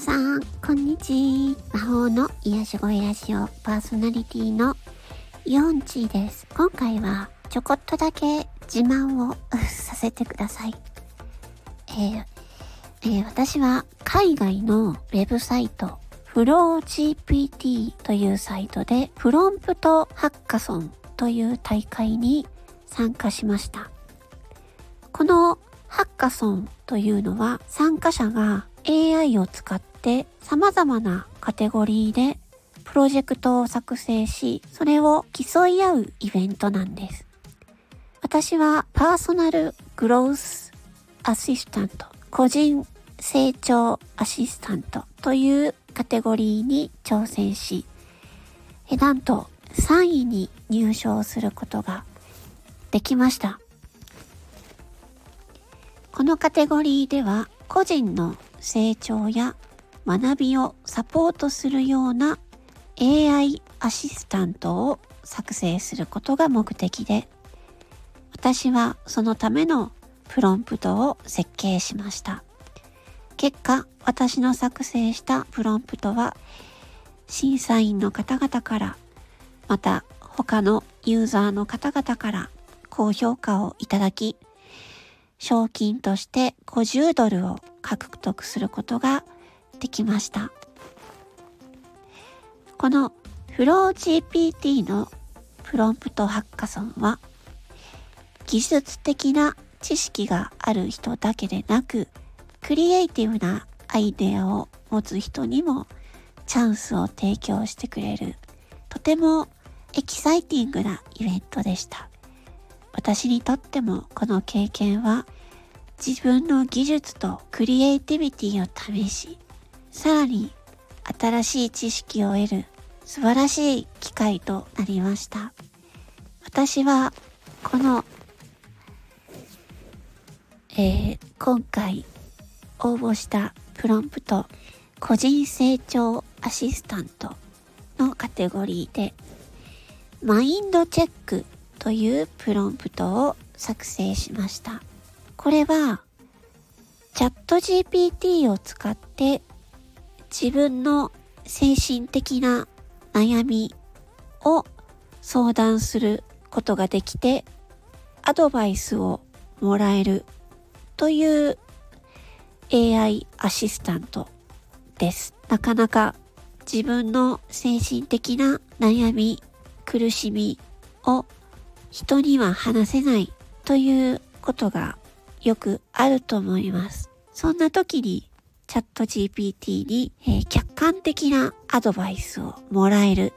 皆さん、こんにちは。魔法の癒し声ラジオパーソナリティのヨンチです。今回はちょこっとだけ自慢をさせてください。えーえー、私は海外のウェブサイトフロー GPT というサイトでプロンプトハッカソンという大会に参加しました。このハッカソンというのは参加者が AI を使って様々なカテゴリーでプロジェクトを作成し、それを競い合うイベントなんです。私はパーソナルグロースアシスタント、個人成長アシスタントというカテゴリーに挑戦し、なんと3位に入賞することができました。このカテゴリーでは個人の成長や学びをサポートするような AI アシスタントを作成することが目的で私はそのためのプロンプトを設計しました。結果、私の作成したプロンプトは審査員の方々からまた他のユーザーの方々から高評価をいただき賞金として50ドルを獲得することができました。このフロー GPT のプロンプトハッカソンは技術的な知識がある人だけでなくクリエイティブなアイデアを持つ人にもチャンスを提供してくれるとてもエキサイティングなイベントでした。私にとってもこの経験は自分の技術とクリエイティビティを試し、さらに新しい知識を得る素晴らしい機会となりました。私はこの、えー、今回応募したプロンプト個人成長アシスタントのカテゴリーでマインドチェックというプロンプトを作成しました。これはチャット GPT を使って自分の精神的な悩みを相談することができてアドバイスをもらえるという AI アシスタントです。なかなか自分の精神的な悩み、苦しみを人には話せないということがよくあると思います。そんな時にチャット GPT に、えー、客観的なアドバイスをもらえる。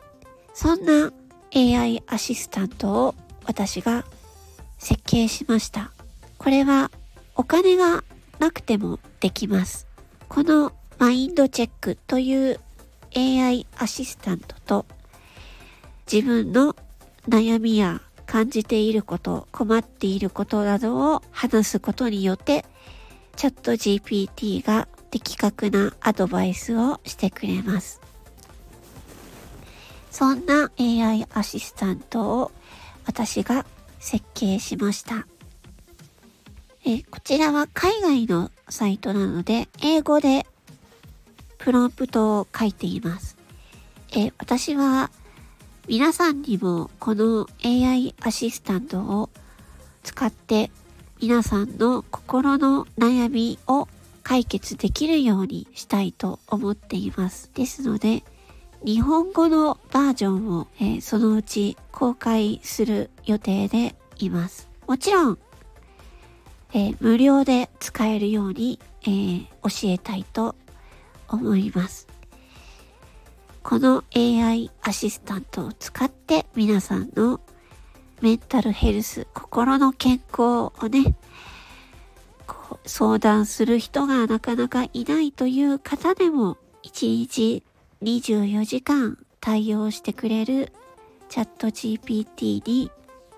そんな AI アシスタントを私が設計しました。これはお金がなくてもできます。このマインドチェックという AI アシスタントと自分の悩みや感じていること、困っていることなどを話すことによって、チャット GPT が的確なアドバイスをしてくれます。そんな AI アシスタントを私が設計しました。えこちらは海外のサイトなので、英語でプロンプトを書いています。え私は皆さんにもこの AI アシスタントを使って皆さんの心の悩みを解決できるようにしたいと思っています。ですので、日本語のバージョンを、えー、そのうち公開する予定でいます。もちろん、えー、無料で使えるように、えー、教えたいと思います。この AI アシスタントを使って皆さんのメンタルヘルス、心の健康をね、相談する人がなかなかいないという方でも1日24時間対応してくれるチャット GPT に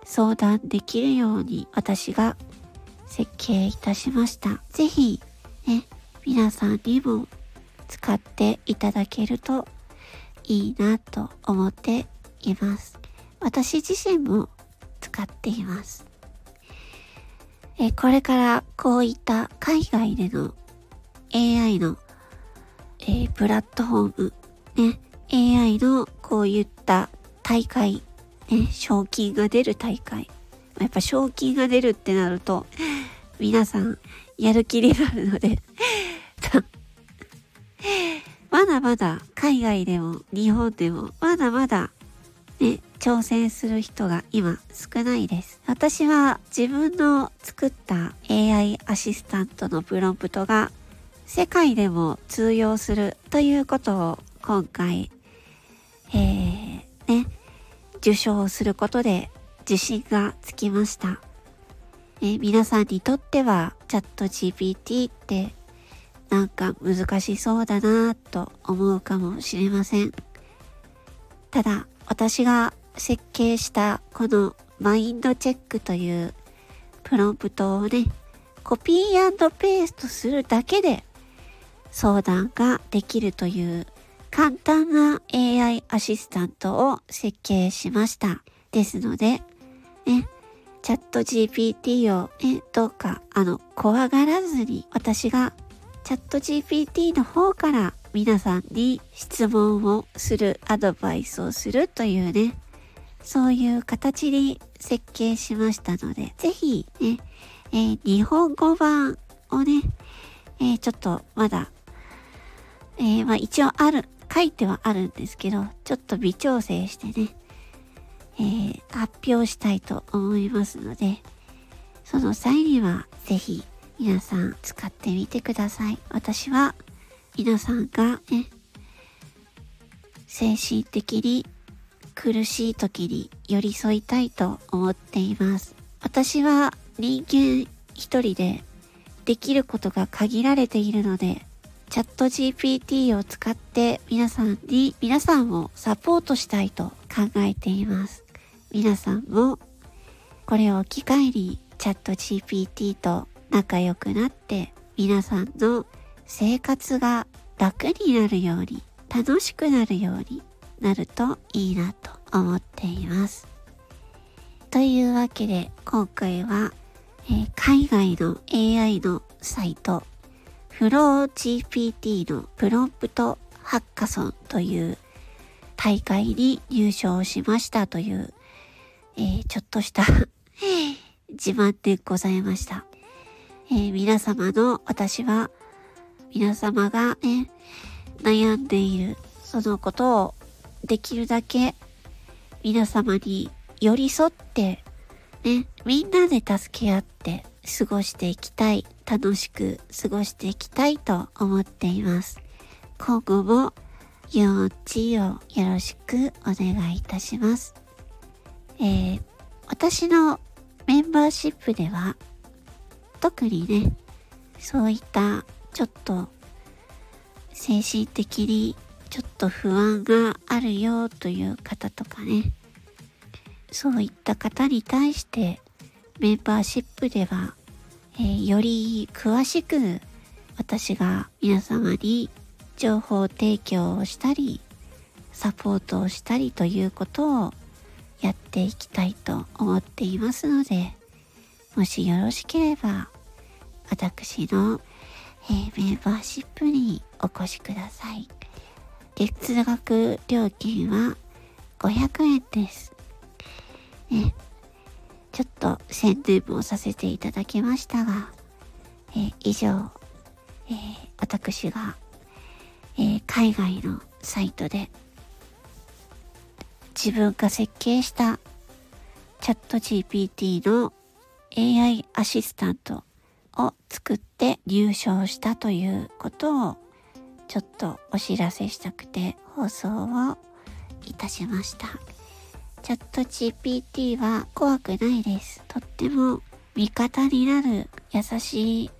相談できるように私が設計いたしました。ぜひね、皆さんにも使っていただけるといいなと思っています。私自身も使っています。えこれからこういった海外での AI のえ、プラットフォーム、ね、AI のこういった大会、ね、賞金が出る大会。やっぱ賞金が出るってなると、皆さんやる気になるので まだまだ海外でも日本でもまだまだね、挑戦する人が今少ないです。私は自分の作った AI アシスタントのプロンプトが世界でも通用するということを今回、えー、ね、受賞することで自信がつきました。え皆さんにとってはチャット GPT ってなんか難しそうだなと思うかもしれません。ただ私が設計したこのマインドチェックというプロンプトをね、コピーペーストするだけで相談ができるという簡単な AI アシスタントを設計しました。ですので、ね、チャット GPT を、ね、どうか、あの、怖がらずに私がチャット GPT の方から皆さんに質問をする、アドバイスをするというね、そういう形に設計しましたので、ぜひね、えー、日本語版をね、えー、ちょっとまだ、えー、まあ一応ある、書いてはあるんですけど、ちょっと微調整してね、えー、発表したいと思いますので、その際にはぜひ皆さん使ってみてください。私は皆さんがね、精神的に苦しい時に寄り添いたいと思っています。私は人間一人でできることが限られているので、チャット GPT を使って皆さんに、皆さんをサポートしたいと考えています。皆さんもこれを機会にチャット GPT と仲良くなって皆さんの生活が楽になるように、楽しくなるようになるといいなと思っています。というわけで今回は、えー、海外の AI のサイトフロー GPT のプロンプトハッカソンという大会に入賞しましたという、えー、ちょっとした 自慢でございました。えー、皆様の私は皆様がね、悩んでいるそのことをできるだけ皆様に寄り添って、ね、みんなで助け合って過ごしていきたい、楽しく過ごしていきたいと思っています。今後も幼稚をよろしくお願いいたします。えー、私のメンバーシップでは特にね、そういったちょっと精神的にちょっと不安があるよという方とかね、そういった方に対してメンバーシップでは、えー、より詳しく私が皆様に情報提供をしたり、サポートをしたりということをやっていきたいと思っていますので、もしよろしければ、私のえー、メンバーシップにお越しください。月額料金は500円です。ね、ちょっと宣伝もさせていただきましたが、え、以上、えー、私が、え海外のサイトで自分が設計したチャット GPT の AI アシスタントを作って入賞したということをちょっとお知らせしたくて放送をいたしました。チャット GPT は怖くないです。とっても味方になる優しい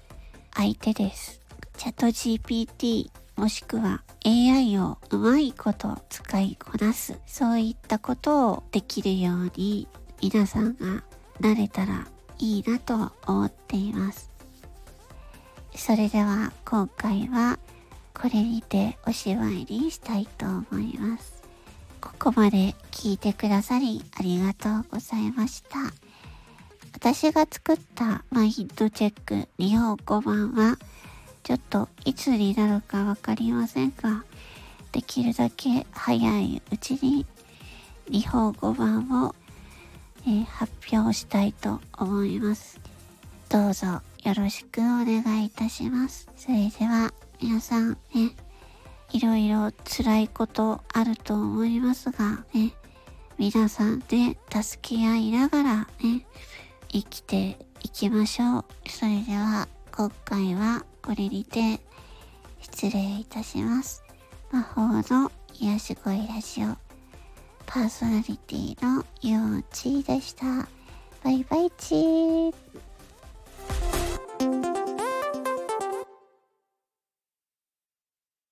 相手です。チャット GPT もしくは AI をうまいこと使いこなす。そういったことをできるように皆さんが慣れたらいいなと思っています。それでは今回はこれにておしまいにしたいと思います。ここまで聞いてくださりありがとうございました。私が作ったマインドチェック日本語版はちょっといつになるかわかりませんが、できるだけ早いうちに日本語版を、えー、発表したいと思います。どうぞよろしくお願いいたします。それでは皆さんね、いろいろ辛いことあると思いますがね、皆さんで助け合いながらね、生きていきましょう。それでは今回はこれにて失礼いたします。魔法の癒し声ラジオパーソナリティのゆうちーでした。バイバイチー